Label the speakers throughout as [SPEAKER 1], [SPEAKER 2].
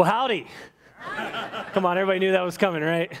[SPEAKER 1] Well, howdy. Come on, everybody knew that was coming, right?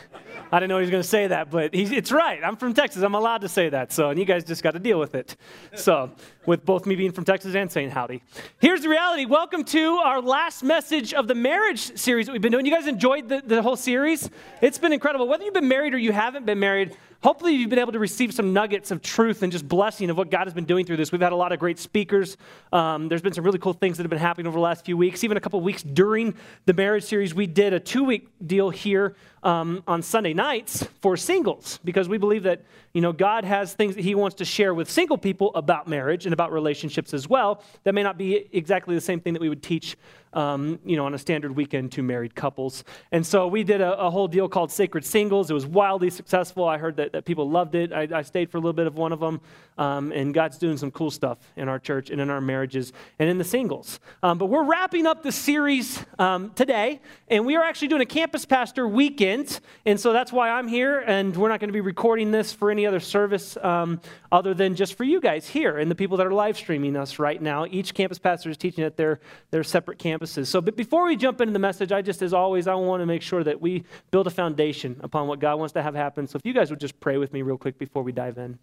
[SPEAKER 1] I didn't know he was going to say that, but it's right. I'm from Texas. I'm allowed to say that. So, and you guys just got to deal with it. So, with both me being from Texas and saying howdy. Here's the reality. Welcome to our last message of the marriage series that we've been doing. You guys enjoyed the, the whole series? It's been incredible. Whether you've been married or you haven't been married, hopefully you've been able to receive some nuggets of truth and just blessing of what God has been doing through this. We've had a lot of great speakers. Um, there's been some really cool things that have been happening over the last few weeks. Even a couple weeks during the marriage series, we did a two week deal here um, on Sunday nights for singles because we believe that you know God has things that He wants to share with single people about marriage and about relationships as well. That may not be exactly the same thing that we would teach um, you know, on a standard weekend to married couples. And so we did a, a, whole deal called Sacred Singles. It was wildly successful. I heard that, that people loved it. I, I, stayed for a little bit of one of them. Um, and God's doing some cool stuff in our church and in our marriages and in the singles. Um, but we're wrapping up the series um, today, and we are actually doing a campus pastor weekend. And so that's why I'm here, and we're not going to be recording this for any other service um, other than just for you guys here and the people that are live streaming us right now. Each campus pastor is teaching at their, their separate campuses. So, but before we jump into the message, I just, as always, I want to make sure that we build a foundation upon what God wants to have happen. So, if you guys would just pray with me real quick before we dive in.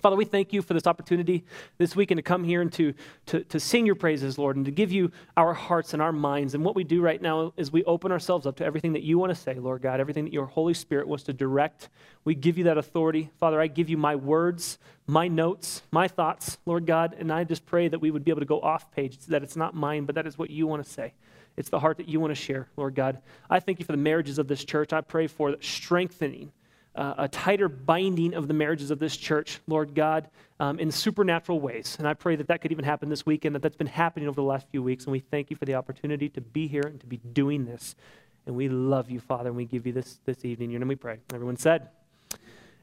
[SPEAKER 1] Father, we thank you for this opportunity this weekend to come here and to, to, to sing your praises, Lord, and to give you our hearts and our minds. And what we do right now is we open ourselves up to everything that you want to say, Lord God, everything that your Holy Spirit wants to direct. We give you that authority. Father, I give you my words, my notes, my thoughts, Lord God, and I just pray that we would be able to go off page, that it's not mine, but that is what you want to say. It's the heart that you want to share, Lord God. I thank you for the marriages of this church. I pray for strengthening uh, a tighter binding of the marriages of this church, Lord God, um, in supernatural ways. And I pray that that could even happen this weekend, that that's been happening over the last few weeks. And we thank you for the opportunity to be here and to be doing this. And we love you, Father, and we give you this this evening. Your name we pray. Everyone said,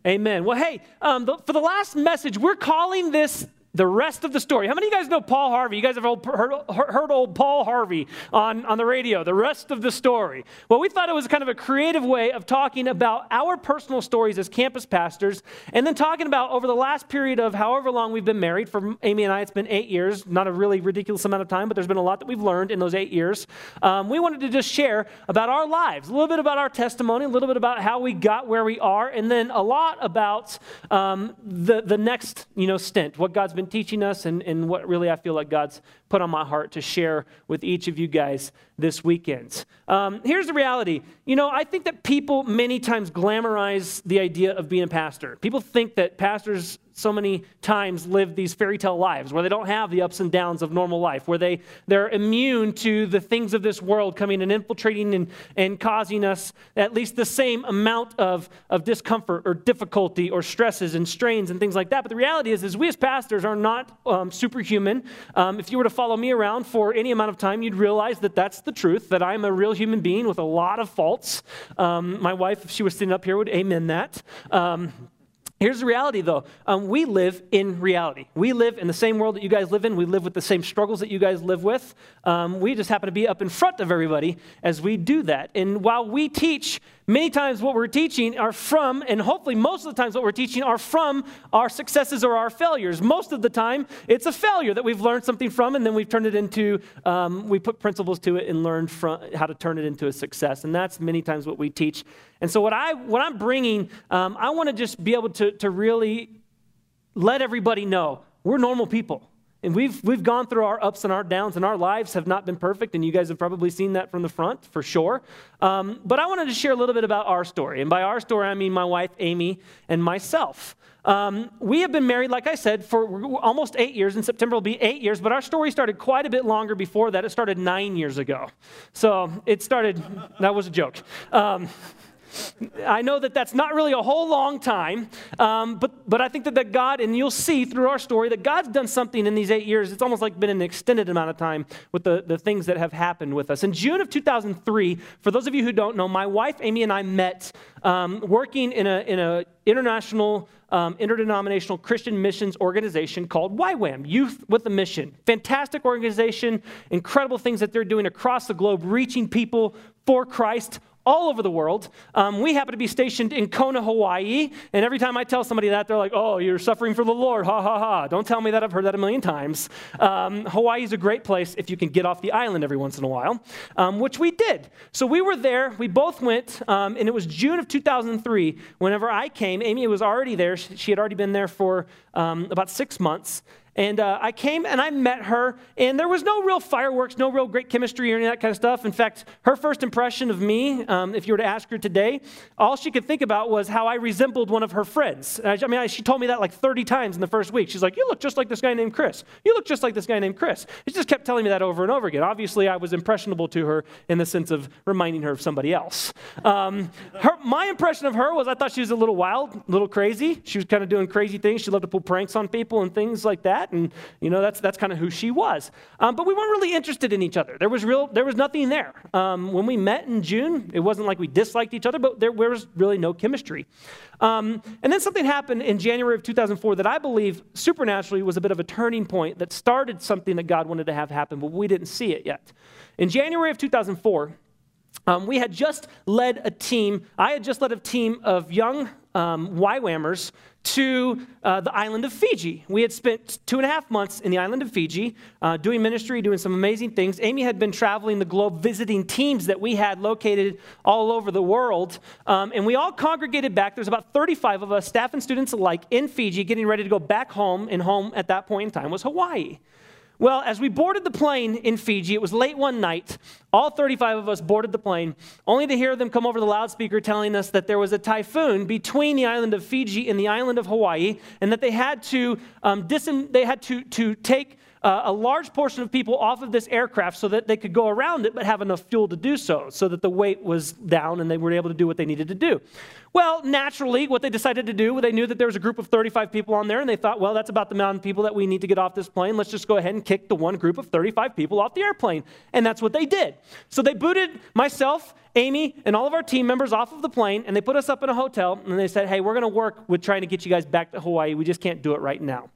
[SPEAKER 1] Amen. Well, hey, um, the, for the last message, we're calling this the rest of the story. How many of you guys know Paul Harvey? You guys have heard, heard, old Paul Harvey on, on the radio, the rest of the story. Well, we thought it was kind of a creative way of talking about our personal stories as campus pastors, and then talking about over the last period of however long we've been married. For Amy and I, it's been eight years, not a really ridiculous amount of time, but there's been a lot that we've learned in those eight years. Um, we wanted to just share about our lives, a little bit about our testimony, a little bit about how we got where we are, and then a lot about um, the, the next you know, stint, what God's been teaching us and, and what really I feel like God's put on my heart to share with each of you guys this weekend. Um, here's the reality. You know, I think that people many times glamorize the idea of being a pastor. People think that pastors so many times live these fairy tale lives where they don't have the ups and downs of normal life, where they, they're immune to the things of this world coming and infiltrating and, and causing us at least the same amount of, of discomfort or difficulty or stresses and strains and things like that. But the reality is, is we as pastors are not um, superhuman. Um, if you were to follow me around for any amount of time, you'd realize that that's the truth, that I'm a real human being with a lot of faults. Um, my wife, if she was sitting up here, would amen that. Here's the reality, though. Um, we live in reality. We live in the same world that you guys live in. We live with the same struggles that you guys live with. Um, we just happen to be up in front of everybody as we do that. And while we teach Many times, what we're teaching are from, and hopefully, most of the times, what we're teaching are from our successes or our failures. Most of the time, it's a failure that we've learned something from, and then we've turned it into, um, we put principles to it and learned from how to turn it into a success. And that's many times what we teach. And so, what, I, what I'm bringing, um, I want to just be able to, to really let everybody know we're normal people. And we've, we've gone through our ups and our downs, and our lives have not been perfect, and you guys have probably seen that from the front for sure. Um, but I wanted to share a little bit about our story. And by our story, I mean my wife, Amy, and myself. Um, we have been married, like I said, for almost eight years. In September, will be eight years, but our story started quite a bit longer before that. It started nine years ago. So it started, that was a joke. Um, I know that that's not really a whole long time, um, but, but I think that, that God, and you'll see through our story, that God's done something in these eight years. It's almost like been an extended amount of time with the, the things that have happened with us. In June of 2003, for those of you who don't know, my wife Amy and I met um, working in an in a international um, interdenominational Christian missions organization called YWAM, Youth with a Mission. Fantastic organization, incredible things that they're doing across the globe, reaching people for Christ all over the world. Um, we happen to be stationed in Kona, Hawaii. And every time I tell somebody that, they're like, oh, you're suffering for the Lord. Ha ha ha. Don't tell me that. I've heard that a million times. Um, Hawaii is a great place if you can get off the island every once in a while, um, which we did. So we were there. We both went. Um, and it was June of 2003. Whenever I came, Amy was already there. She had already been there for um, about six months. And uh, I came and I met her, and there was no real fireworks, no real great chemistry or any of that kind of stuff. In fact, her first impression of me, um, if you were to ask her today, all she could think about was how I resembled one of her friends. I, mean, I, she told me that like 30 times in the first week. She's like, You look just like this guy named Chris. You look just like this guy named Chris. She just kept telling me that over and over again. Obviously, I was impressionable to her in the sense of reminding her of somebody else. Um, her, my impression of her was I thought she was a little wild, a little crazy. She was kind of doing crazy things. She loved to pull pranks on people and things like that that, and you know that's that's kind of who she was. Um, but we weren't really interested in each other. There was real there was nothing there. Um, when we met in June, it wasn't like we disliked each other, but there, there was really no chemistry. Um, and then something happened in January of 2004 that I believe supernaturally was a bit of a turning point that started something that God wanted to have happen, but we didn't see it yet. In January of 2004. Um, we had just led a team, I had just led a team of young um, YWAMers to uh, the island of Fiji. We had spent two and a half months in the island of Fiji uh, doing ministry, doing some amazing things. Amy had been traveling the globe visiting teams that we had located all over the world. Um, and we all congregated back. There's about 35 of us, staff and students alike, in Fiji, getting ready to go back home. And home at that point in time was Hawaii. Well, as we boarded the plane in Fiji, it was late one night. All 35 of us boarded the plane, only to hear them come over the loudspeaker telling us that there was a typhoon between the island of Fiji and the island of Hawaii, and that they had to, um, they had to, to take a large portion of people off of this aircraft so that they could go around it but have enough fuel to do so, so that the weight was down and they were able to do what they needed to do. Well, naturally, what they decided to do, they knew that there was a group of 35 people on there, and they thought, well, that's about the amount of people that we need to get off this plane. Let's just go ahead and kick the one group of 35 people off the airplane. And that's what they did. So they booted myself, Amy, and all of our team members off of the plane, and they put us up in a hotel, and they said, hey, we're going to work with trying to get you guys back to Hawaii. We just can't do it right now.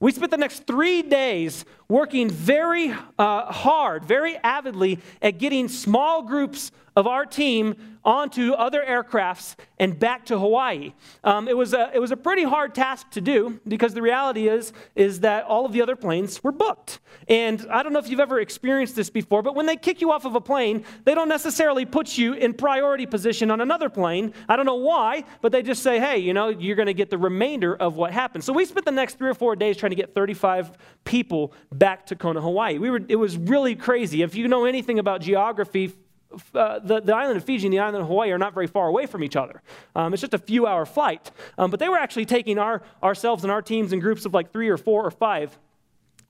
[SPEAKER 1] We spent the next three days working very uh, hard, very avidly at getting small groups of our team onto other aircrafts and back to Hawaii. Um, it, was a, it was a pretty hard task to do because the reality is, is that all of the other planes were booked. And I don't know if you've ever experienced this before, but when they kick you off of a plane, they don't necessarily put you in priority position on another plane. I don't know why, but they just say, hey, you know, you're going to get the remainder of what happened. So we spent the next three or four days trying to get 35 people back to Kona, Hawaii. We were, it was really crazy. If you know anything about geography, uh, the, the island of Fiji and the island of Hawaii are not very far away from each other. Um, it's just a few hour flight. Um, but they were actually taking our, ourselves and our teams in groups of like three or four or five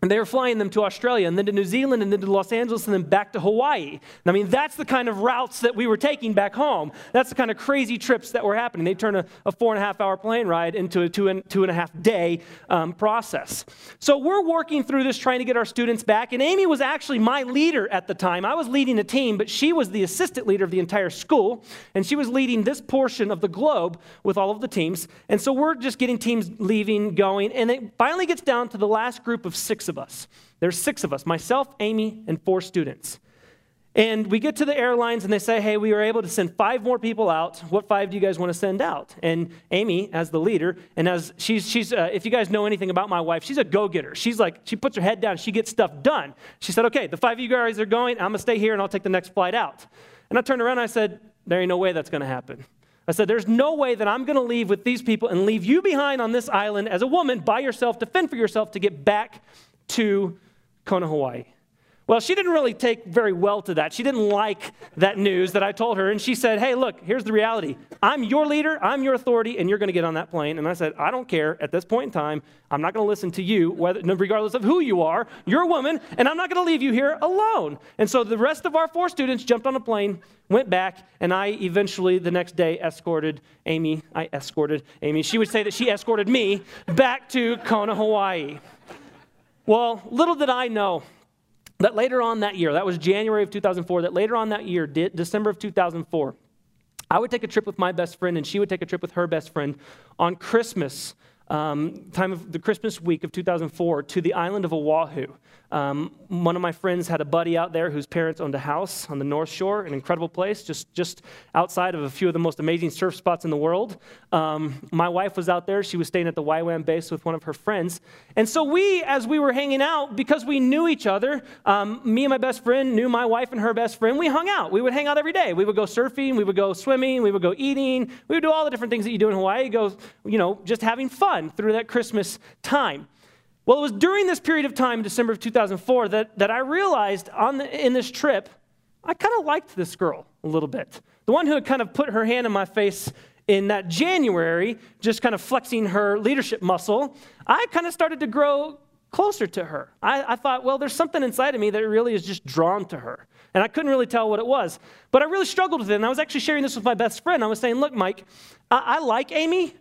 [SPEAKER 1] and they were flying them to Australia and then to New Zealand and then to Los Angeles and then back to Hawaii. I mean, that's the kind of routes that we were taking back home. That's the kind of crazy trips that were happening. They turn a, a four and a half hour plane ride into a two and, two and a half day um, process. So we're working through this trying to get our students back. And Amy was actually my leader at the time. I was leading a team, but she was the assistant leader of the entire school. And she was leading this portion of the globe with all of the teams. And so we're just getting teams leaving, going. And it finally gets down to the last group of six of us. There's six of us myself, Amy, and four students. And we get to the airlines and they say, hey, we were able to send five more people out. What five do you guys want to send out? And Amy, as the leader, and as she's, she's uh, if you guys know anything about my wife, she's a go getter. She's like, she puts her head down, she gets stuff done. She said, okay, the five of you guys are going, I'm going to stay here and I'll take the next flight out. And I turned around and I said, there ain't no way that's going to happen. I said, There's no way that I'm going to leave with these people and leave you behind on this island as a woman by yourself to fend for yourself to get back to Kona, Hawaii. Well, she didn't really take very well to that. She didn't like that news that I told her. And she said, Hey, look, here's the reality. I'm your leader, I'm your authority, and you're going to get on that plane. And I said, I don't care. At this point in time, I'm not going to listen to you, whether, regardless of who you are. You're a woman, and I'm not going to leave you here alone. And so the rest of our four students jumped on a plane, went back, and I eventually, the next day, escorted Amy. I escorted Amy. She would say that she escorted me back to Kona, Hawaii. Well, little did I know that later on that year, that was January of 2004, that later on that year, December of 2004, I would take a trip with my best friend and she would take a trip with her best friend on Christmas, um, time of the Christmas week of 2004, to the island of Oahu. Um, one of my friends had a buddy out there whose parents owned a house on the North Shore, an incredible place, just, just outside of a few of the most amazing surf spots in the world. Um, my wife was out there. She was staying at the YWAM base with one of her friends. And so we, as we were hanging out, because we knew each other, um, me and my best friend knew my wife and her best friend, we hung out. We would hang out every day. We would go surfing, we would go swimming, we would go eating, we would do all the different things that you do in Hawaii, go, you know, just having fun through that Christmas time. Well, it was during this period of time, December of 2004, that, that I realized on the, in this trip, I kind of liked this girl a little bit. The one who had kind of put her hand in my face in that January, just kind of flexing her leadership muscle, I kind of started to grow closer to her. I, I, thought, well, there's something inside of me that really is just drawn to her. And I couldn't really tell what it was. But I really struggled with it. And I was actually sharing this with my best friend. I was saying, look, Mike, I, I like Amy,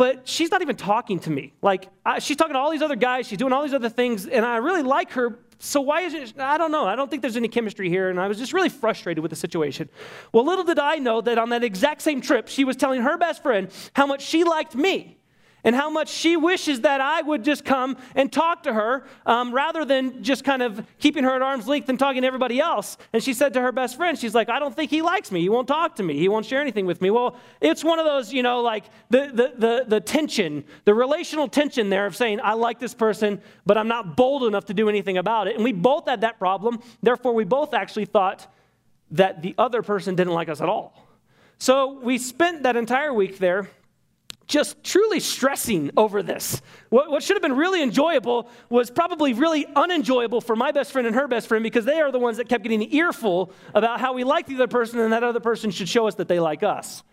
[SPEAKER 1] but she's not even talking to me. Like, I, she's talking to all these other guys, she's doing all these other things, and I really like her. So, why is it? I don't know. I don't think there's any chemistry here. And I was just really frustrated with the situation. Well, little did I know that on that exact same trip, she was telling her best friend how much she liked me and how much she wishes that I would just come and talk to her um, rather than just kind of keeping her at arm's length and talking to everybody else. And she said to her best friend, She's like, I don't think he likes me. He won't talk to me. He won't share anything with me. Well, it's one of those, you know, like the, the, the, the tension, the relational tension there of saying, I like this person, but I'm not bold enough to do anything about it. And we both had that problem. Therefore, we both actually thought that the other person didn't like us at all. So we spent that entire week there just truly stressing over this. What, what, should have been really enjoyable was probably really unenjoyable for my best friend and her best friend because they are the ones that kept getting earful about how we like the other person and that other person should show us that they like us.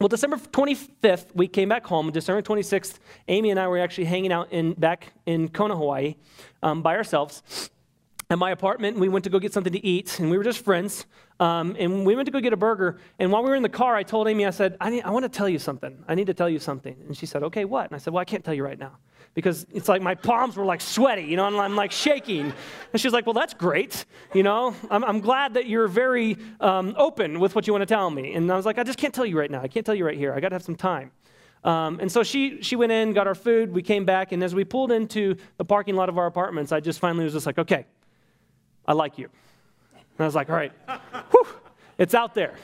[SPEAKER 1] Well, December 25th, we came back home. December 26th, Amy and I were actually hanging out in, back in Kona, Hawaii um, by ourselves at my apartment. We went to go get something to eat, and we were just friends. Um, and we went to go get a burger. And while we were in the car, I told Amy, I said, I, need, I want to tell you something. I need to tell you something. And she said, Okay, what? And I said, Well, I can't tell you right now because it's like my palms were like sweaty, you know, and I'm like shaking. And she's like, Well, that's great. You know, I'm, I'm glad that you're very um, open with what you want to tell me. And I was like, I just can't tell you right now. I can't tell you right here. I got to have some time. Um, and so she, she went in, got our food, we came back, and as we pulled into the parking lot of our apartments, I just finally was just like, okay, I like you. And I was like, all right, whew, it's out there.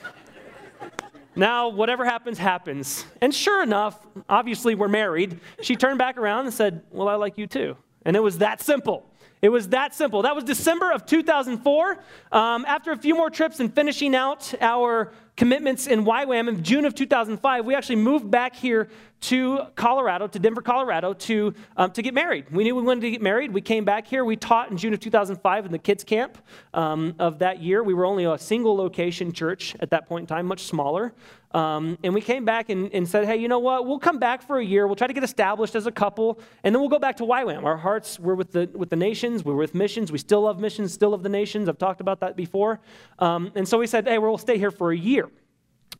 [SPEAKER 1] Now, whatever happens, happens. And sure enough, obviously we're married. She turned back around and said, Well, I like you too. And it was that simple. It was that simple. That was December of 2004. Um, after a few more trips and finishing out our commitments in YWAM in June of 2005, we actually moved back here to Colorado, to Denver, Colorado, to, um, to get married. We knew we wanted to get married. We came back here. We taught in June of 2005 in the kids' camp um, of that year. We were only a single location church at that point in time, much smaller. Um, and we came back and, and, said, hey, you know what? We'll come back for a year. We'll try to get established as a couple, and then we'll go back to YWAM. Our hearts were with the, with the nations. We were with missions. We still love missions, still love the nations. I've talked about that before. Um, and so we said, hey, we'll stay here for a year.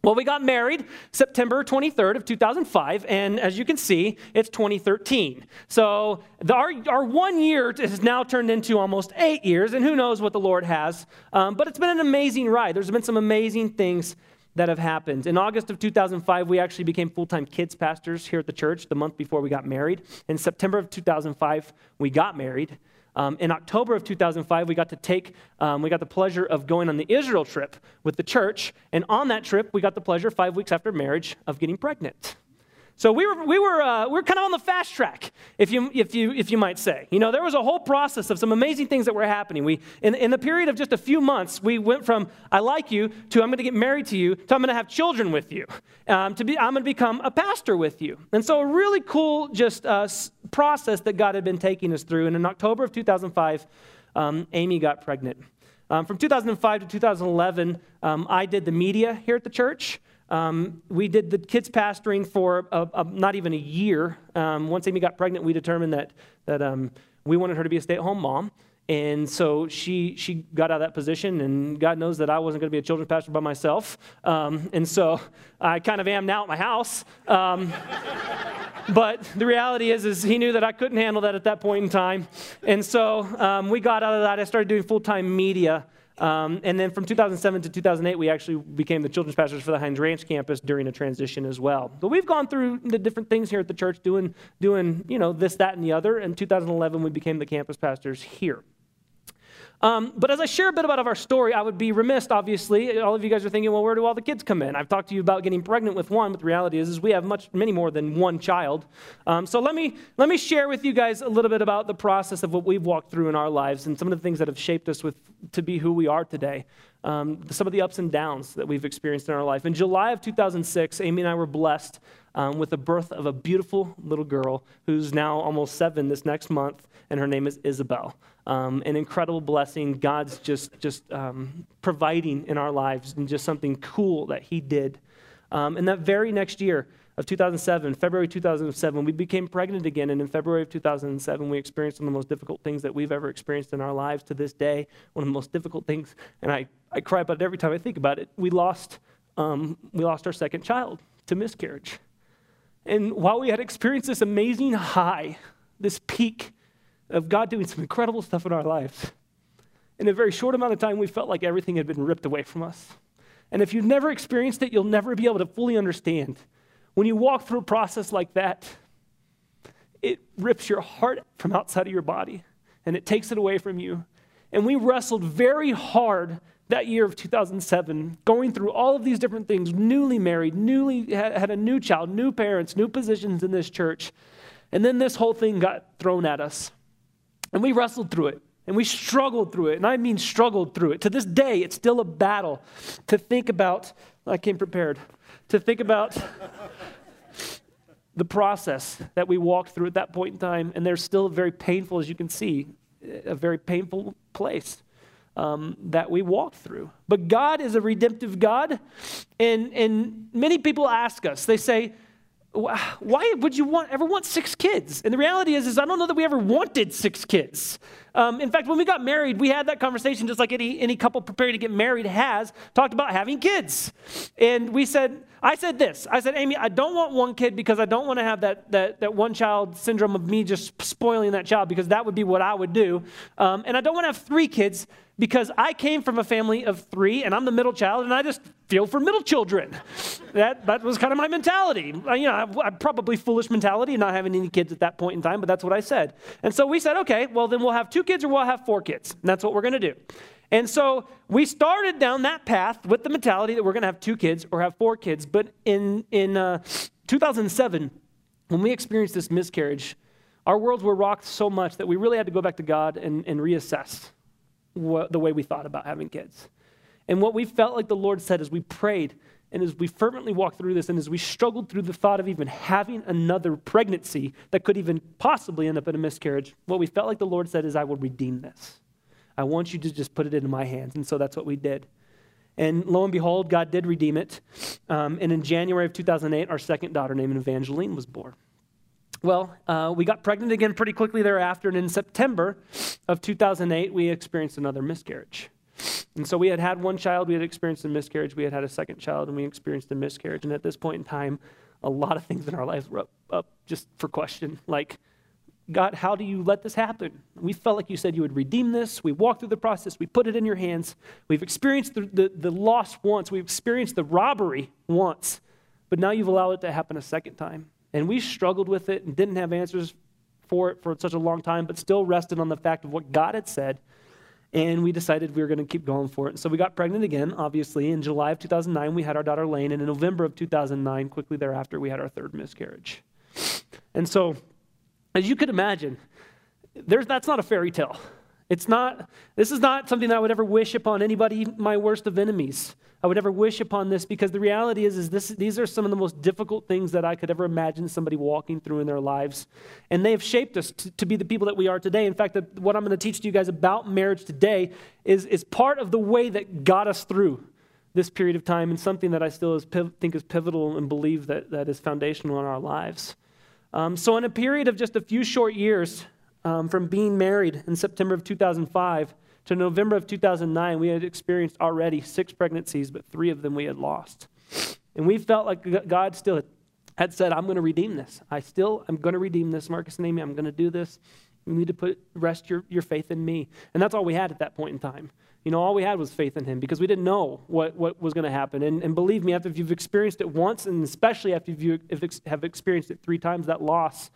[SPEAKER 1] Well, we got married September 23rd of 2005, and as you can see, it's 2013. So the, our, our one year has now turned into almost eight years, and who knows what the Lord has. Um, but it's been an amazing ride. There's been some amazing things that have happened. In August of 2005, we actually became full time kids pastors here at the church the month before we got married. In September of 2005, we got married. Um, in October of 2005, we got to take, um, we got the pleasure of going on the Israel trip with the church. And on that trip, we got the pleasure, five weeks after marriage, of getting pregnant. So we were, we were, uh, we were kind of on the fast track, if you, if, you, if you might say. You know, there was a whole process of some amazing things that were happening. We, in, in the period of just a few months, we went from I like you to I'm going to get married to you to I'm going to have children with you, um, to be, I'm going to become a pastor with you. And so a really cool just uh, process that God had been taking us through. And in October of 2005, um, Amy got pregnant. Um, from 2005 to 2011, um, I did the media here at the church. Um, we did the kids pastoring for a, a, not even a year. Um, once Amy got pregnant, we determined that, that um, we wanted her to be a stay at home mom. And so she, she got out of that position, and God knows that I wasn't going to be a children's pastor by myself. Um, and so I kind of am now at my house. Um, but the reality is, is he knew that I couldn't handle that at that point in time. And so um, we got out of that. I started doing full time media Um, and then from 2007 to 2008, we actually became the children's pastors for the Highlands Ranch campus during a transition as well. But we've gone through the different things here at the church, doing, doing you know, this, that, and the other. In 2011, we became the campus pastors here. Um, but as I share a bit about of our story, I would be remiss, obviously. All of you guys are thinking, well, where do all the kids come in? I've talked to you about getting pregnant with one, but the reality is, is we have much, many more than one child. Um, so let me, let me share with you guys a little bit about the process of what we've walked through in our lives and some of the things that have shaped us with, to be who we are today. Um, some of the ups and downs that we've experienced in our life. In July of 2006, Amy and I were blessed um, with the birth of a beautiful little girl who's now almost seven this next month, and her name is Isabel um, an incredible blessing. God's just, just um, providing in our lives and just something cool that He did. Um, and that very next year of 2007, February 2007, we became pregnant again. And in February of 2007, we experienced one of the most difficult things that we've ever experienced in our lives to this day. One of the most difficult things, and I, I cry about it every time I think about it. We lost, um, we lost our second child to miscarriage. And while we had experienced this amazing high, this peak, of God doing some incredible stuff in our lives. In a very short amount of time, we felt like everything had been ripped away from us. And if you've never experienced it, you'll never be able to fully understand. When you walk through a process like that, it rips your heart from outside of your body and it takes it away from you. And we wrestled very hard that year of 2007, going through all of these different things, newly married, newly had a new child, new parents, new positions in this church. And then this whole thing got thrown at us. And we wrestled through it. And we struggled through it. And I mean struggled through it. To this day, it's still a battle to think about. I came prepared. To think about the process that we walked through at that point in time. And they're still very painful, as you can see, a very painful place um, that we walked through. But God is a redemptive God. And, and many people ask us, they say, why would you want, ever want six kids? And the reality is, is I don't know that we ever wanted six kids. Um, in fact, when we got married, we had that conversation just like any, any couple preparing to get married has, talked about having kids. And we said, I said this. I said, Amy, I don't want one kid because I don't want to have that, that, that one child syndrome of me just spoiling that child because that would be what I would do. Um, and I don't want to have three kids because I came from a family of three and I'm the middle child and I just feel for middle children. that, that was kind of my mentality. Uh, you know, I, I, probably foolish mentality not having any kids at that point in time, but that's what I said. And so we said, okay, well, then we'll have two kids or we'll have four kids. And that's what we're going to do. And so we started down that path with the mentality that we're going to have two kids or have four kids. But in, in uh, 2007, when we experienced this miscarriage, our worlds were rocked so much that we really had to go back to God and, and reassess what, the way we thought about having kids. And what we felt like the Lord said as we prayed and as we fervently walked through this and as we struggled through the thought of even having another pregnancy that could even possibly end up in a miscarriage, what we felt like the Lord said is, I will redeem this. I want you to just put it into my hands. And so that's what we did. And lo and behold, God did redeem it. Um, and in January of 2008, our second daughter, named Evangeline, was born. Well, uh, we got pregnant again pretty quickly thereafter, and in September of 2008, we experienced another miscarriage. And so we had had one child, we had experienced a miscarriage, we had had a second child, and we experienced a miscarriage. And at this point in time, a lot of things in our lives were up, up just for question. Like, God, how do you let this happen? We felt like you said you would redeem this. We walked through the process. We put it in your hands. We've experienced the, the, the loss once. We've experienced the robbery once. But now you've allowed it to happen a second time. And we struggled with it and didn't have answers for it for such a long time, but still rested on the fact of what God had said. And we decided we were going to keep going for it. So we got pregnant again, obviously. In July of 2009, we had our daughter Lane. And in November of 2009, quickly thereafter, we had our third miscarriage. And so, as you could imagine, there's, that's not a fairy tale. It's not, this is not something that I would ever wish upon anybody, my worst of enemies. I would ever wish upon this because the reality is, is this, these are some of the most difficult things that I could ever imagine somebody walking through in their lives. And they have shaped us to, to be the people that we are today. In fact, the, what I'm going to teach to you guys about marriage today is, is part of the way that got us through this period of time and something that I still is, think is pivotal and believe that, that is foundational in our lives. Um, so, in a period of just a few short years, um, from being married in September of 2005 to November of 2009, we had experienced already six pregnancies, but three of them we had lost. And we felt like God still had said, I'm going to redeem this. I still, I'm going to redeem this, Marcus and Amy. I'm going to do this. You need to put rest your, your faith in me. And that's all we had at that point in time. You know, all we had was faith in him because we didn't know what, what was going to happen. And, and believe me, after you've experienced it once, and especially after you have experienced it three times, that loss,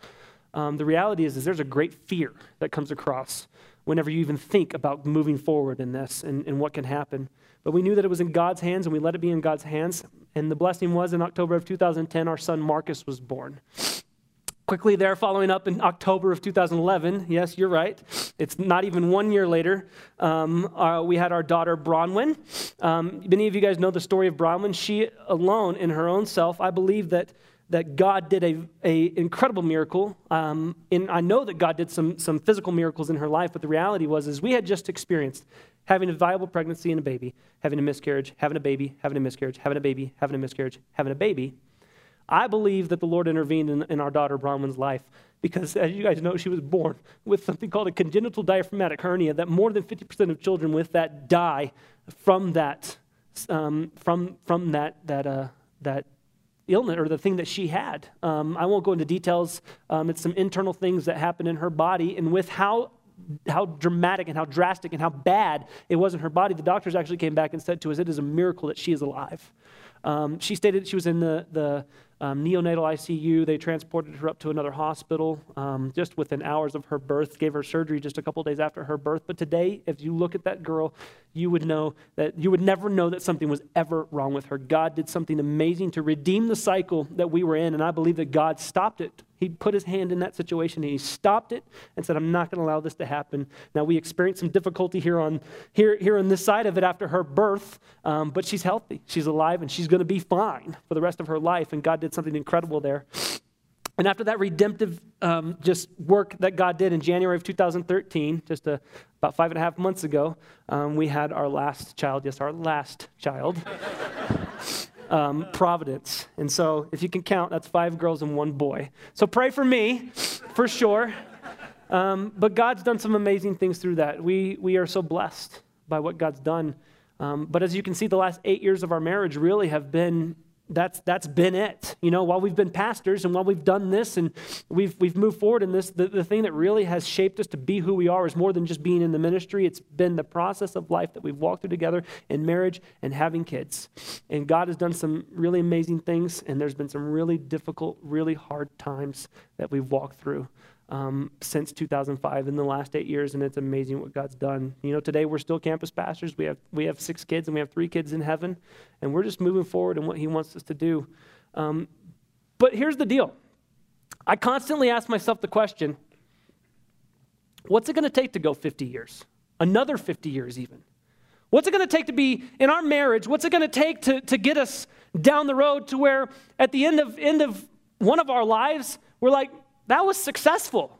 [SPEAKER 1] um, the reality is, is there's a great fear that comes across whenever you even think about moving forward in this and, and what can happen. But we knew that it was in God's hands, and we let it be in God's hands. And the blessing was in October of 2010, our son Marcus was born. Quickly there, following up in October of 2011, yes, you're right. It's not even one year later. Um, uh, we had our daughter Bronwyn. Um, many of you guys know the story of Bronwyn. She alone, in her own self, I believe that that God did a, a incredible miracle. Um, and I know that God did some some physical miracles in her life, but the reality was is we had just experienced having a viable pregnancy and a baby, having a miscarriage, having a baby, having a miscarriage, having a baby, having a miscarriage, having a baby I believe that the Lord intervened in, in our daughter Bronwyn's life because, as you guys know, she was born with something called a congenital diaphragmatic hernia that more than 50% of children with that die from that, um, from, from that, that, uh, that illness or the thing that she had. Um, I won't go into details. Um, it's some internal things that happen in her body, and with how how dramatic and how drastic and how bad it was in her body, the doctors actually came back and said to us, "It is a miracle that she is alive." Um, she stated she was in the the um, neonatal ICU. They transported her up to another hospital um, just within hours of her birth, gave her surgery just a couple days after her birth. But today, if you look at that girl, you would know that you would never know that something was ever wrong with her. God did something amazing to redeem the cycle that we were in, and I believe that God stopped it. He put his hand in that situation and he stopped it and said, I'm not going to allow this to happen. Now, we experienced some difficulty here on, here, here on this side of it after her birth, um, but she's healthy. She's alive and she's going to be fine for the rest of her life, and God did something incredible there. And after that redemptive um, just work that God did in January of 2013, just a, about five and a half months ago, um, we had our last child. Yes, our last child. um, Providence. And so, if you can count, that's five girls and one boy. So pray for me, for sure. Um, but God's done some amazing things through that. We, we are so blessed by what God's done. Um, but as you can see, the last eight years of our marriage really have been that's, that's been it. You know, while we've been pastors and while we've done this and we've, we've moved forward in this, the, the thing that really has shaped us to be who we are is more than just being in the ministry. It's been the process of life that we've walked through together in marriage and having kids. And God has done some really amazing things, and there's been some really difficult, really hard times that we've walked through um, since 2005 in the last eight years, and it's amazing what God's done. You know, today we're still campus pastors. We have we have six kids, and we have three kids in heaven, and we're just moving forward in what He wants us to do. Um, but here's the deal: I constantly ask myself the question, what's it going to take to go 50 years? Another 50 years, even. What's it going to take to be in our marriage? What's it going to take to, to get us down the road to where at the end of, end of one of our lives, we're like, that was successful.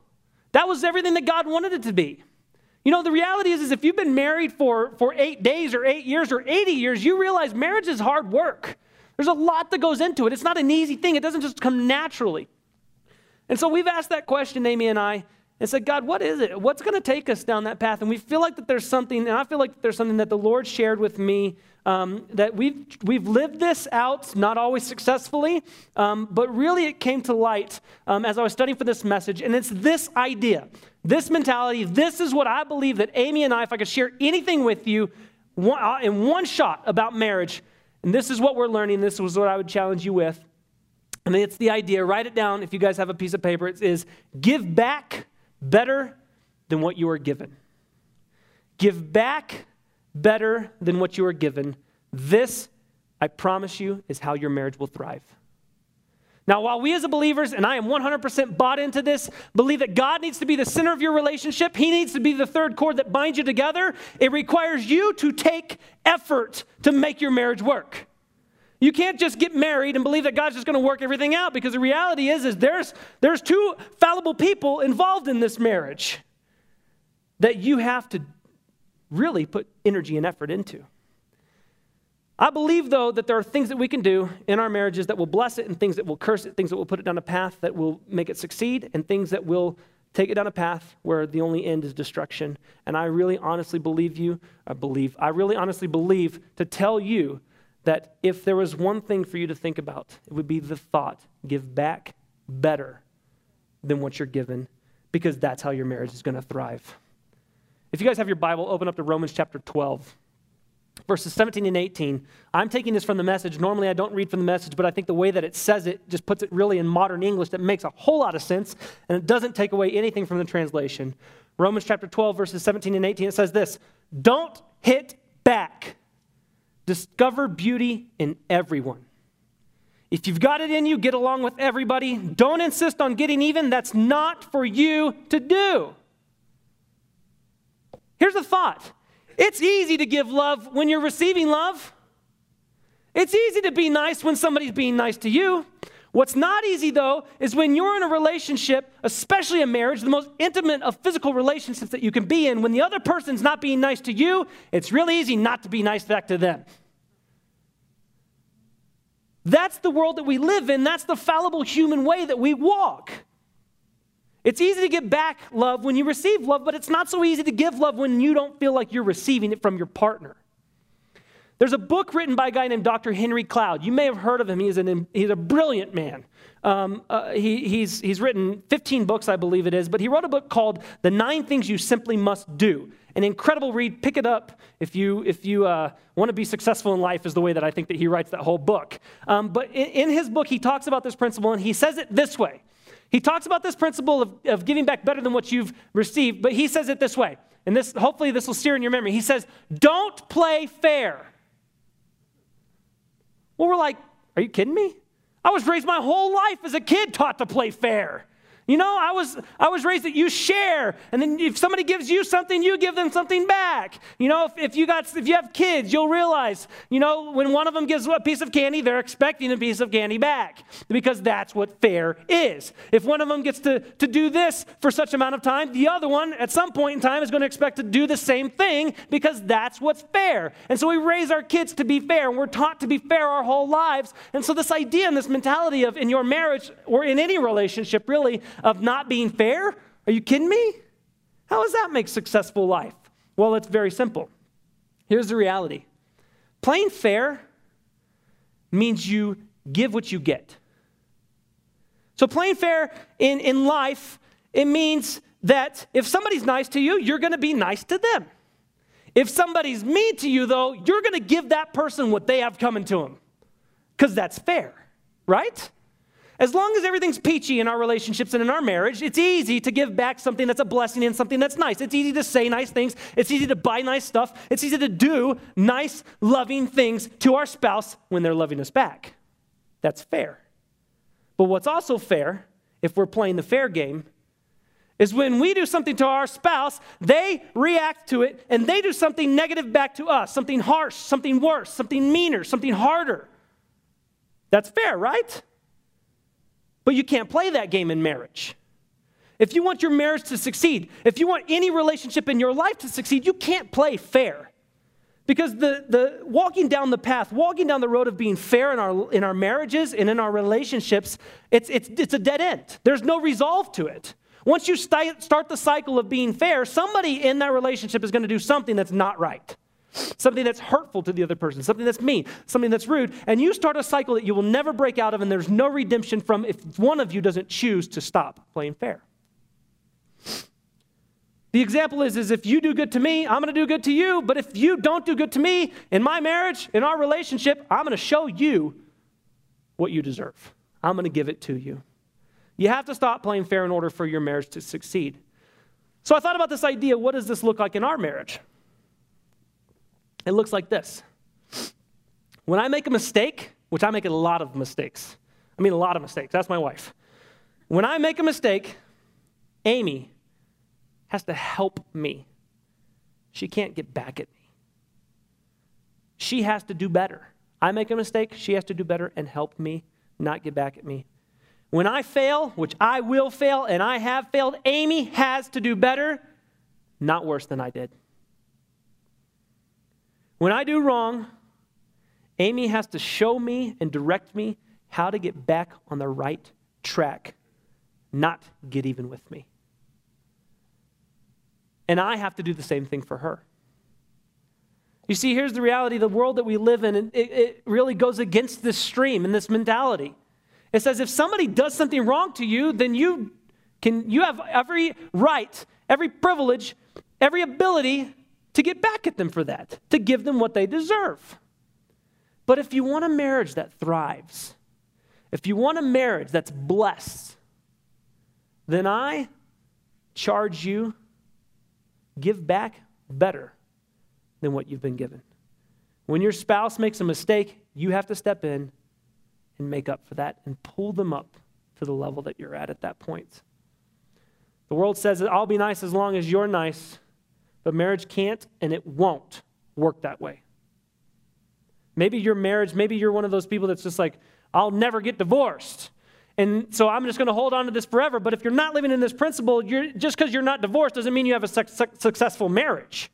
[SPEAKER 1] That was everything that God wanted it to be. You know, the reality is, is if you've been married for, for eight days or eight years or 80 years, you realize marriage is hard work. There's a lot that goes into it. It's not an easy thing, it doesn't just come naturally. And so we've asked that question, Amy and I, and said, God, what is it? What's going to take us down that path? And we feel like that there's something, and I feel like there's something that the Lord shared with me um, that we've, we've lived this out, not always successfully, um, but really it came to light um, as I was studying for this message. And it's this idea, this mentality. This is what I believe that Amy and I, if I could share anything with you one, uh, in one shot about marriage, and this is what we're learning, this was what I would challenge you with. And it's the idea, write it down if you guys have a piece of paper. It is give back better than what you are given. Give back better than what you are given. This, I promise you, is how your marriage will thrive. Now, while we as believers, and I am 100% bought into this, believe that God needs to be the center of your relationship, He needs to be the third cord that binds you together, it requires you to take effort to make your marriage work. You can't just get married and believe that God's just going to work everything out because the reality is, is there's, there's two fallible people involved in this marriage that you have to really put energy and effort into. I believe, though, that there are things that we can do in our marriages that will bless it and things that will curse it, things that will put it down a path that will make it succeed, and things that will take it down a path where the only end is destruction. And I really honestly believe you, I believe, I really honestly believe to tell you that if there was one thing for you to think about, it would be the thought give back better than what you're given, because that's how your marriage is going to thrive. If you guys have your Bible, open up to Romans chapter 12, verses 17 and 18. I'm taking this from the message. Normally, I don't read from the message, but I think the way that it says it just puts it really in modern English that makes a whole lot of sense, and it doesn't take away anything from the translation. Romans chapter 12, verses 17 and 18, it says this Don't hit back. Discover beauty in everyone. If you've got it in you, get along with everybody. Don't insist on getting even. That's not for you to do. Here's a thought it's easy to give love when you're receiving love. It's easy to be nice when somebody's being nice to you. What's not easy, though, is when you're in a relationship, especially a marriage, the most intimate of physical relationships that you can be in, when the other person's not being nice to you, it's really easy not to be nice back to them. That's the world that we live in. That's the fallible human way that we walk. It's easy to get back love when you receive love, but it's not so easy to give love when you don't feel like you're receiving it from your partner. There's a book written by a guy named Dr. Henry Cloud. You may have heard of him. He's, an, he's a brilliant man. Um, uh, he, he's, he's written 15 books, I believe it is, but he wrote a book called The Nine Things You Simply Must Do. An incredible read. Pick it up if you, if you uh, want to be successful in life, is the way that I think that he writes that whole book. Um, but in, in his book, he talks about this principle, and he says it this way he talks about this principle of, of giving back better than what you've received, but he says it this way. And this, hopefully, this will sear in your memory. He says, Don't play fair. Well, we're like, Are you kidding me? I was raised my whole life as a kid taught to play fair. You know, I was, I was raised that you share, and then if somebody gives you something, you give them something back. You know, if, if, you got, if you have kids, you'll realize, you know, when one of them gives a piece of candy, they're expecting a piece of candy back because that's what fair is. If one of them gets to, to do this for such amount of time, the other one at some point in time is going to expect to do the same thing because that's what's fair. And so we raise our kids to be fair, and we're taught to be fair our whole lives. And so this idea and this mentality of in your marriage or in any relationship really of not being fair? Are you kidding me? How does that make successful life? Well, it's very simple. Here's the reality playing fair means you give what you get. So, playing fair in, in life, it means that if somebody's nice to you, you're going to be nice to them. If somebody's mean to you, though, you're going to give that person what they have coming to them because that's fair, right? As long as everything's peachy in our relationships and in our marriage, it's easy to give back something that's a blessing and something that's nice. It's easy to say nice things. It's easy to buy nice stuff. It's easy to do nice, loving things to our spouse when they're loving us back. That's fair. But what's also fair, if we're playing the fair game, is when we do something to our spouse, they react to it and they do something negative back to us something harsh, something worse, something meaner, something harder. That's fair, right? But you can't play that game in marriage. If you want your marriage to succeed, if you want any relationship in your life to succeed, you can't play fair. Because the, the walking down the path, walking down the road of being fair in our, in our marriages and in our relationships, it's, it's, it's a dead end. There's no resolve to it. Once you st- start the cycle of being fair, somebody in that relationship is going to do something that's not right something that's hurtful to the other person, something that's mean, something that's rude, and you start a cycle that you will never break out of, and there's no redemption from if one of you doesn't choose to stop playing fair. The example is, is if you do good to me, I'm going to do good to you. But if you don't do good to me in my marriage, in our relationship, I'm going to show you what you deserve. I'm going to give it to you. You have to stop playing fair in order for your marriage to succeed. So I thought about this idea what does this look like in our marriage? It looks like this. When I make a mistake, which I make a lot of mistakes, I mean a lot of mistakes, that's my wife. When I make a mistake, Amy has to help me. She can't get back at me. She has to do better. I make a mistake, she has to do better and help me, not get back at me. When I fail, which I will fail and I have failed, Amy has to do better, not worse than I did. When I do wrong, Amy has to show me and direct me how to get back on the right track, not get even with me. And I have to do the same thing for her. You see, here's the reality the world that we live in, it, it really goes against this stream and this mentality. It says if somebody does something wrong to you, then you can you have every right, every privilege every ability to get back at them for that, to give them what they deserve. But if you want a marriage that thrives, if you want a marriage that's blessed, then I charge you give back better than what you've been given. When your spouse makes a mistake, you have to step in and make up for that and pull them up to the level that you're at at that point. The world says that I'll be nice as long as you're nice, but marriage can't and it won't work that way. Maybe your marriage, maybe you're one of those people that's just like, I'll never get divorced. And so I'm just going to hold on to this forever. But if you're not living in this principle, just because you're not divorced doesn't mean you have a su- su- successful marriage.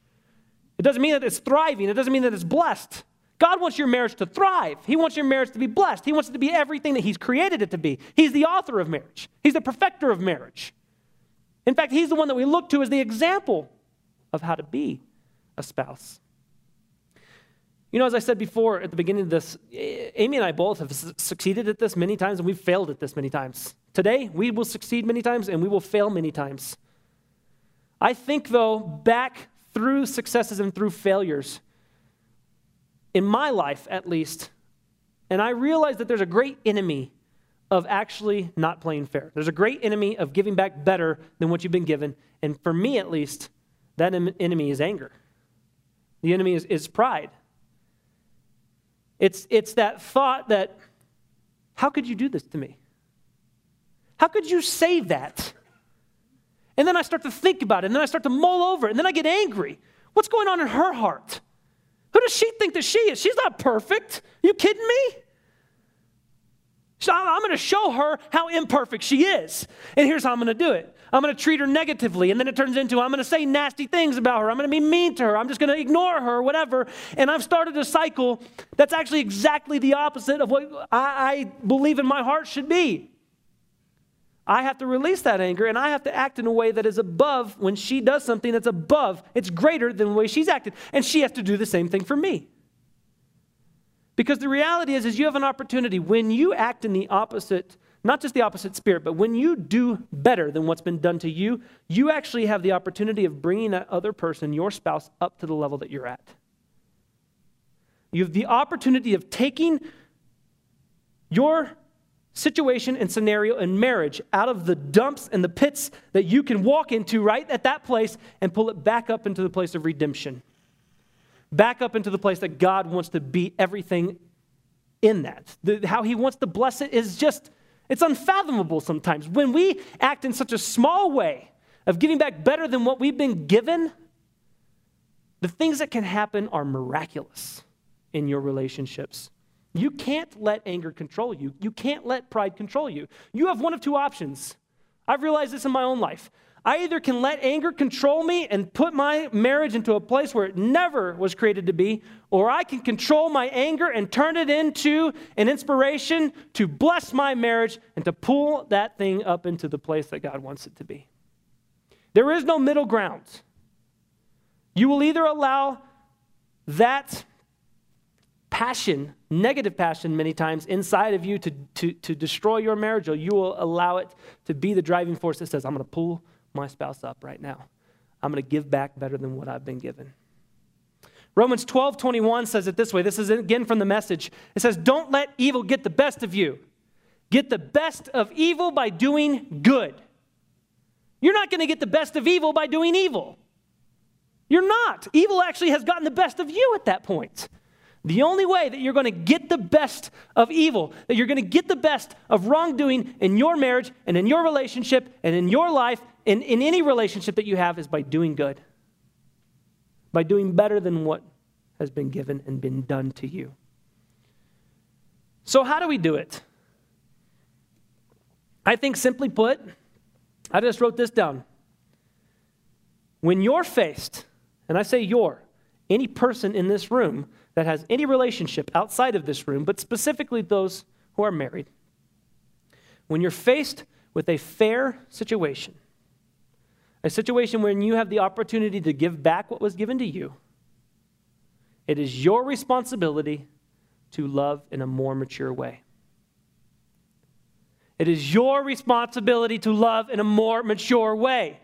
[SPEAKER 1] It doesn't mean that it's thriving. It doesn't mean that it's blessed. God wants your marriage to thrive. He wants your marriage to be blessed. He wants it to be everything that He's created it to be. He's the author of marriage, He's the perfecter of marriage. In fact, He's the one that we look to as the example of how to be a spouse. You know, as I said before at the beginning of this, Amy and I both have succeeded at this many times and we've failed at this many times. Today, we will succeed many times and we will fail many times. I think, though, back through successes and through failures, in my life at least, and I realize that there's a great enemy of actually not playing fair. There's a great enemy of giving back better than what you've been given. And for me, at least, that enemy is anger. The enemy is, is pride. It's, it's that thought that, how could you do this to me? How could you say that? And then I start to think about it, and then I start to mull over it, and then I get angry. What's going on in her heart? Who does she think that she is? She's not perfect. Are you kidding me? So I'm going to show her how imperfect she is. And here's how I'm going to do it I'm going to treat her negatively. And then it turns into I'm going to say nasty things about her. I'm going to be mean to her. I'm just going to ignore her, whatever. And I've started a cycle that's actually exactly the opposite of what I, I believe in my heart should be. I have to release that anger and I have to act in a way that is above when she does something that's above, it's greater than the way she's acted. And she has to do the same thing for me. Because the reality is, is you have an opportunity when you act in the opposite, not just the opposite spirit, but when you do better than what's been done to you, you actually have the opportunity of bringing that other person, your spouse, up to the level that you're at. You have the opportunity of taking your situation and scenario and marriage out of the dumps and the pits that you can walk into right at that place and pull it back up into the place of redemption back up into the place that God wants to be everything in that. The, how He wants to bless it is just, it's unfathomable sometimes. When we act in such a small way of giving back better than what we've been given, the things that can happen are miraculous in your relationships. You can't let anger control you. You can't let pride control you. You have one of two options. I've realized this in my own life. I either can let anger control me and put my marriage into a place where it never was created to be, or I can control my anger and turn it into an inspiration to bless my marriage and to pull that thing up into the place that God wants it to be. There is no middle ground. You will either allow that passion, negative passion, many times inside of you to, to, to destroy your marriage, or you will allow it to be the driving force that says, I'm going to pull my spouse up right now. I'm going to give back better than what I've been given. Romans 12, 21 says it this way. This is again from the message. It says, Don't let evil get the best of you. Get the best of evil by doing good. You're not going to get the best of evil by doing evil. You're not. Evil actually has gotten the best of you at that point. The only way that you're going to get the best of evil, that you're going to get the best of wrongdoing in your marriage and in your relationship and in your life, in, in any relationship that you have, is by doing good, by doing better than what has been given and been done to you. So, how do we do it? I think simply put, I just wrote this down. When you're faced, and I say you're, any person in this room that has any relationship outside of this room, but specifically those who are married, when you're faced with a fair situation, a situation when you have the opportunity to give back what was given to you, it is your responsibility to love in a more mature way. It is your responsibility to love in a more mature way.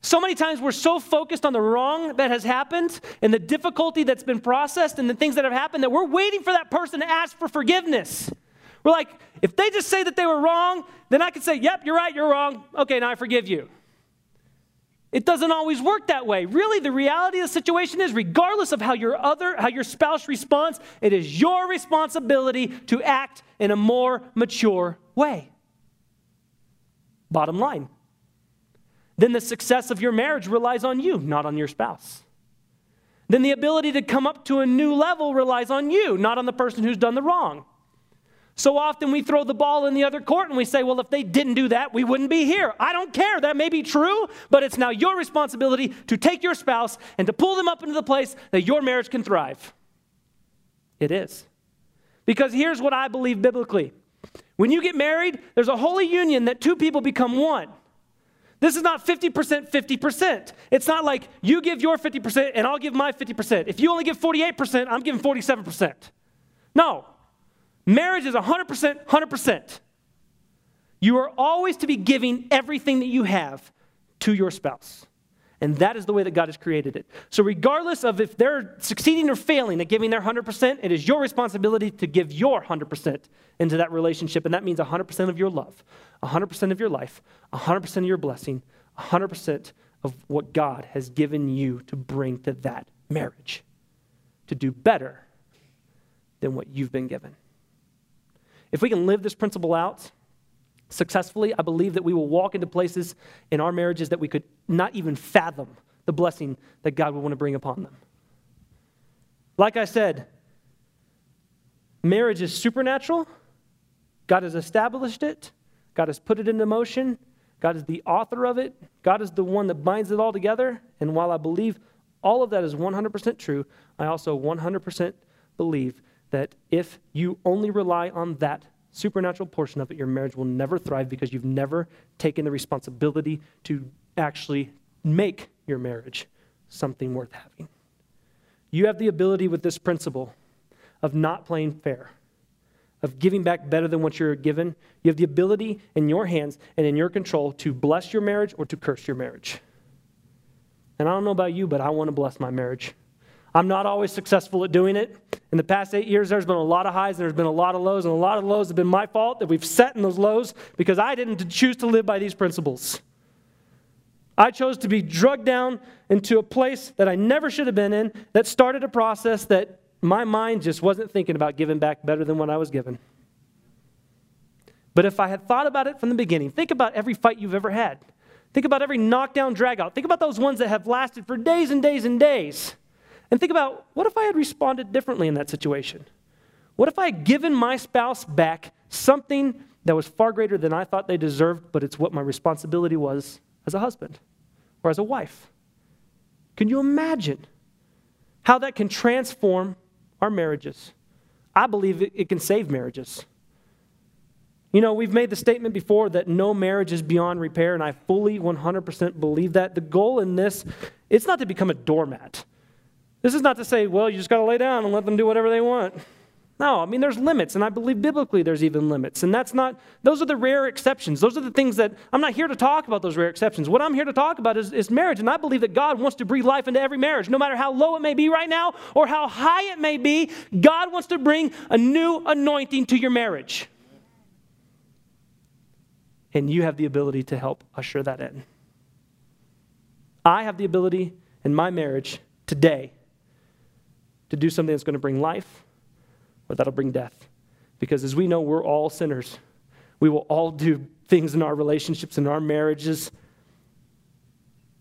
[SPEAKER 1] So many times we're so focused on the wrong that has happened and the difficulty that's been processed and the things that have happened that we're waiting for that person to ask for forgiveness. We're like, if they just say that they were wrong, then I can say, yep, you're right, you're wrong. Okay, now I forgive you. It doesn't always work that way. Really, the reality of the situation is regardless of how your other how your spouse responds, it is your responsibility to act in a more mature way. Bottom line. Then the success of your marriage relies on you, not on your spouse. Then the ability to come up to a new level relies on you, not on the person who's done the wrong. So often we throw the ball in the other court and we say, well, if they didn't do that, we wouldn't be here. I don't care. That may be true, but it's now your responsibility to take your spouse and to pull them up into the place that your marriage can thrive. It is. Because here's what I believe biblically when you get married, there's a holy union that two people become one. This is not 50% 50%. It's not like you give your 50% and I'll give my 50%. If you only give 48%, I'm giving 47%. No, Marriage is 100%, 100%. You are always to be giving everything that you have to your spouse. And that is the way that God has created it. So, regardless of if they're succeeding or failing at giving their 100%, it is your responsibility to give your 100% into that relationship. And that means 100% of your love, 100% of your life, 100% of your blessing, 100% of what God has given you to bring to that marriage to do better than what you've been given. If we can live this principle out successfully, I believe that we will walk into places in our marriages that we could not even fathom the blessing that God would want to bring upon them. Like I said, marriage is supernatural. God has established it, God has put it into motion. God is the author of it. God is the one that binds it all together. And while I believe all of that is 100% true, I also 100% believe that if you only rely on that supernatural portion of it, your marriage will never thrive because you've never taken the responsibility to actually make your marriage something worth having. You have the ability with this principle of not playing fair, of giving back better than what you're given. You have the ability in your hands and in your control to bless your marriage or to curse your marriage. And I don't know about you, but I want to bless my marriage. I'm not always successful at doing it. In the past eight years, there's been a lot of highs and there's been a lot of lows, and a lot of lows have been my fault that we've set in those lows because I didn't choose to live by these principles. I chose to be drugged down into a place that I never should have been in that started a process that my mind just wasn't thinking about giving back better than what I was given. But if I had thought about it from the beginning, think about every fight you've ever had. Think about every knockdown, dragout. Think about those ones that have lasted for days and days and days. And think about what if I had responded differently in that situation? What if I had given my spouse back something that was far greater than I thought they deserved, but it's what my responsibility was as a husband or as a wife? Can you imagine how that can transform our marriages? I believe it, can save marriages. You know, we've made the statement before that no marriage is beyond repair, and I fully 100% believe that. The goal in this, it's not to become a doormat. This is not to say, well, you just got to lay down and let them do whatever they want. No, I mean, there's limits, and I believe biblically there's even limits. And that's not, those are the rare exceptions. Those are the things that, I'm not here to talk about those rare exceptions. What I'm here to talk about is, is marriage, and I believe that God wants to breathe life into every marriage. No matter how low it may be right now or how high it may be, God wants to bring a new anointing to your marriage. And you have the ability to help usher that in. I have the ability in my marriage today to do something that's going to bring life or that'll bring death. Because as we know, we're all sinners. We will all do things in our relationships, in our marriages,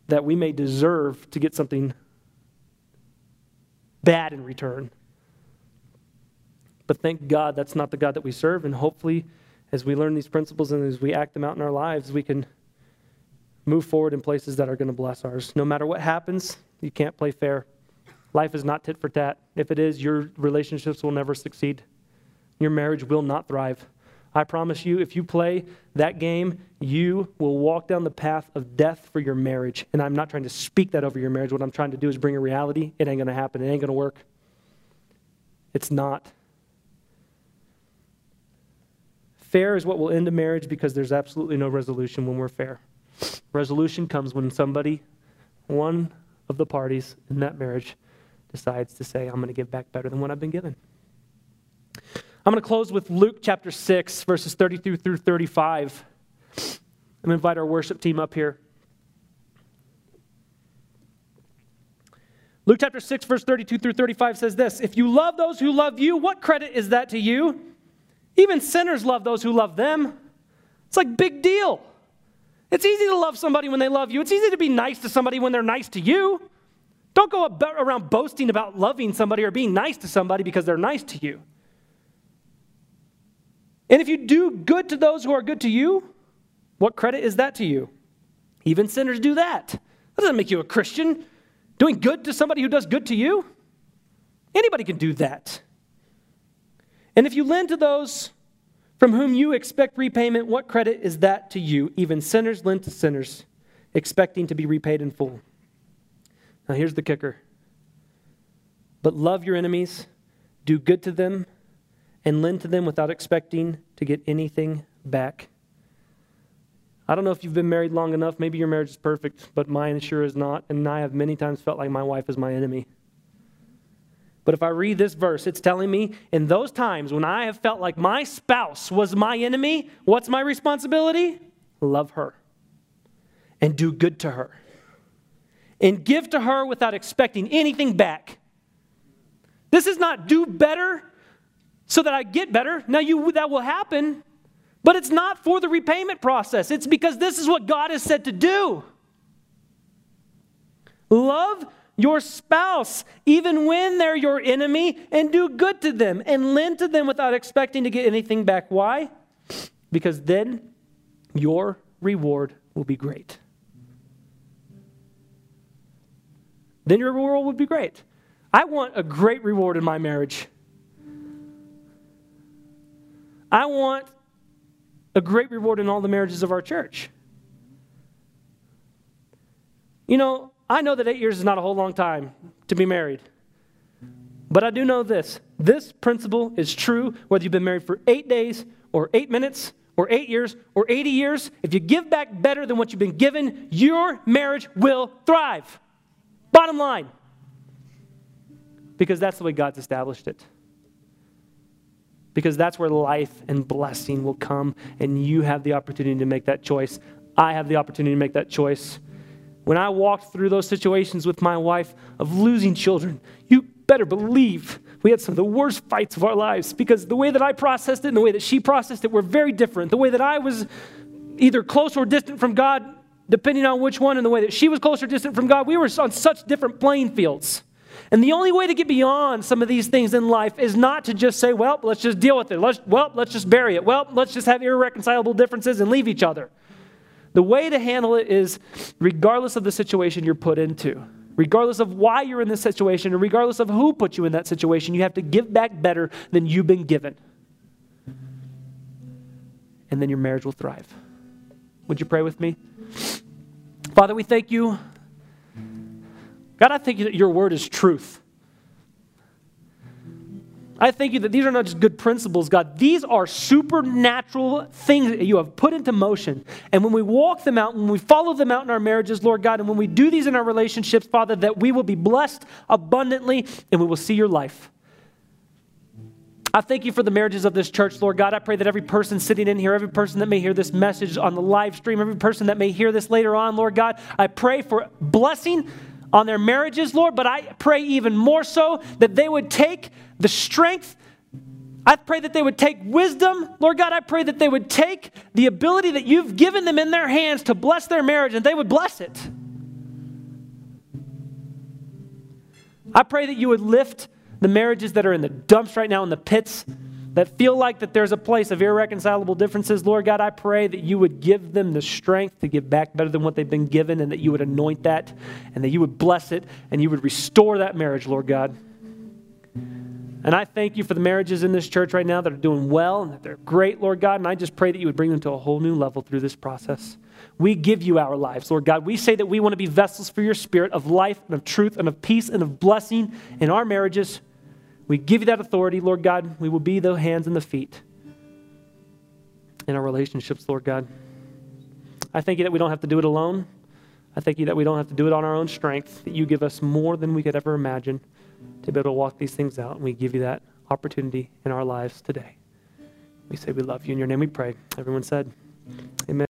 [SPEAKER 1] that we may deserve to get something bad in return. But thank God that's not the God that we serve. And hopefully, as we learn these principles and as we act them out in our lives, we can move forward in places that are going to bless ours. No matter what happens, you can't play fair. Life is not tit for tat. If it is, your relationships will never succeed. Your marriage will not thrive. I promise you, if you play that game, you will walk down the path of death for your marriage. And I'm not trying to speak that over your marriage. What I'm trying to do is bring a reality. It ain't going to happen. It ain't going to work. It's not. Fair is what will end a marriage because there's absolutely no resolution when we're fair. Resolution comes when somebody, one of the parties in that marriage, decides to say, I'm going to give back better than what I've been given. I'm going to close with Luke chapter 6, verses 32 through 35. I'm going to invite our worship team up here. Luke chapter 6, verse 32 through 35 says this If you love those who love you, what credit is that to you? Even sinners love those who love them. It's like big deal. It's easy to love somebody when they love you. It's easy to be nice to somebody when they're nice to you. Don't go around boasting about loving somebody or being nice to somebody because they're nice to you. And if you do good to those who are good to you, what credit is that to you? Even sinners do that. That doesn't make you a Christian. Doing good to somebody who does good to you? Anybody can do that. And if you lend to those from whom you expect repayment, what credit is that to you? Even sinners lend to sinners, expecting to be repaid in full. Now, here's the kicker. But love your enemies, do good to them, and lend to them without expecting to get anything back. I don't know if you've been married long enough. Maybe your marriage is perfect, but mine sure is not. And I have many times felt like my wife is my enemy. But if I read this verse, it's telling me in those times when I have felt like my spouse was my enemy, what's my responsibility? Love her and do good to her and give to her without expecting anything back. This is not do better so that I get better. Now you that will happen, but it's not for the repayment process. It's because this is what God has said to do. Love your spouse even when they're your enemy and do good to them and lend to them without expecting to get anything back. Why? Because then your reward will be great. Then your reward would be great. I want a great reward in my marriage. I want a great reward in all the marriages of our church. You know, I know that eight years is not a whole long time to be married. But I do know this this principle is true whether you've been married for eight days or eight minutes or eight years or 80 years. If you give back better than what you've been given, your marriage will thrive. Bottom line. Because that's the way God's established it because that's where life and blessing will come, and you have the opportunity to make that choice. I have the opportunity to make that choice. When I walked through those situations with my wife of losing children, you better believe we had some of the worst fights of our lives because the way that I processed it and the way that she processed it were very different. The way that I was either close or distant from God, depending on which one, and the way that she was closer or distant from God, we were on such different playing fields. And the only way to get beyond some of these things in life is not to just say, well, let's just deal with it. Let's, well, let's just bury it. Well, let's just have irreconcilable differences and leave each other. The way to handle it is regardless of the situation you're put into, regardless of why you're in this situation, and regardless of who put you in that situation, you have to give back better than you've been given. And then your marriage will thrive. Would you pray with me? Father, we thank you God, I thank you that your word is truth. I thank you that these are not just good principles, God. These are supernatural things that you have put into motion. And when we walk them out, when we follow them out in our marriages, Lord God, and when we do these in our relationships, Father, that we will be blessed abundantly and we will see your life. I thank you for the marriages of this church, Lord God. I pray that every person sitting in here, every person that may hear this message on the live stream, every person that may hear this later on, Lord God, I pray for blessing on their marriages, Lord, but I pray even more so that they would take the strength. I pray that they would take wisdom. Lord God, I pray that they would take the ability that you've given them in their hands to bless their marriage and they would bless it. I pray that you would lift the marriages that are in the dumps right now, in the pits, that feel like that there's a place of irreconcilable differences, Lord God, I pray that you would give them the strength to give back better than what they've been given and that you would anoint that and that you would bless it and you would restore that marriage, Lord God. And I thank you for the marriages in this church right now that are doing well and that they're great, Lord God. And I just pray that you would bring them to a whole new level through this process. We give you our lives, Lord God. We say that we want to be vessels for your spirit of life and of truth and of peace and of blessing in our marriages. We give you that authority, Lord God. We will be the hands and the feet in our relationships, Lord God. I thank you that we don't have to do it alone. I thank you that we don't have to do it on our own strength, that you give us more than we could ever imagine to be able to walk these things out. And we give you that opportunity in our lives today. We say we love you. In your name we pray. Everyone said, Amen.